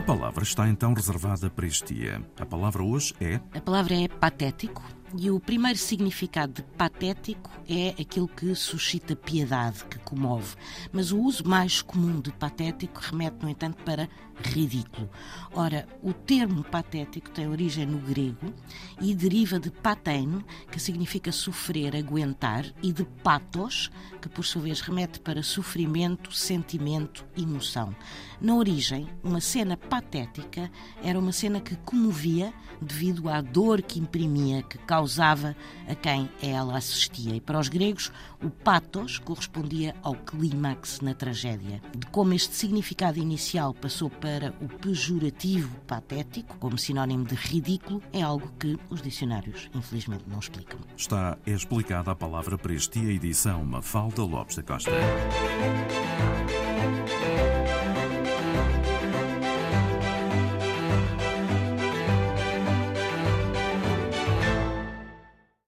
Que palavra está então reservada para este dia? A palavra hoje é. A palavra é patético e o primeiro significado de patético é aquilo que suscita piedade, que comove. Mas o uso mais comum de patético remete, no entanto, para ridículo. Ora, o termo patético tem origem no grego e deriva de patein, que significa sofrer, aguentar, e de patos, que por sua vez remete para sofrimento, sentimento, emoção. Na origem, uma cena patética era uma cena que comovia devido à dor que imprimia, que causava a quem ela assistia. E para os gregos, o patos correspondia ao clímax na tragédia. De como este significado inicial passou para o pejorativo patético, como sinónimo de ridículo, é algo que os dicionários, infelizmente, não explicam. Está explicada a palavra para este dia, edição Mafalda Lopes da Costa.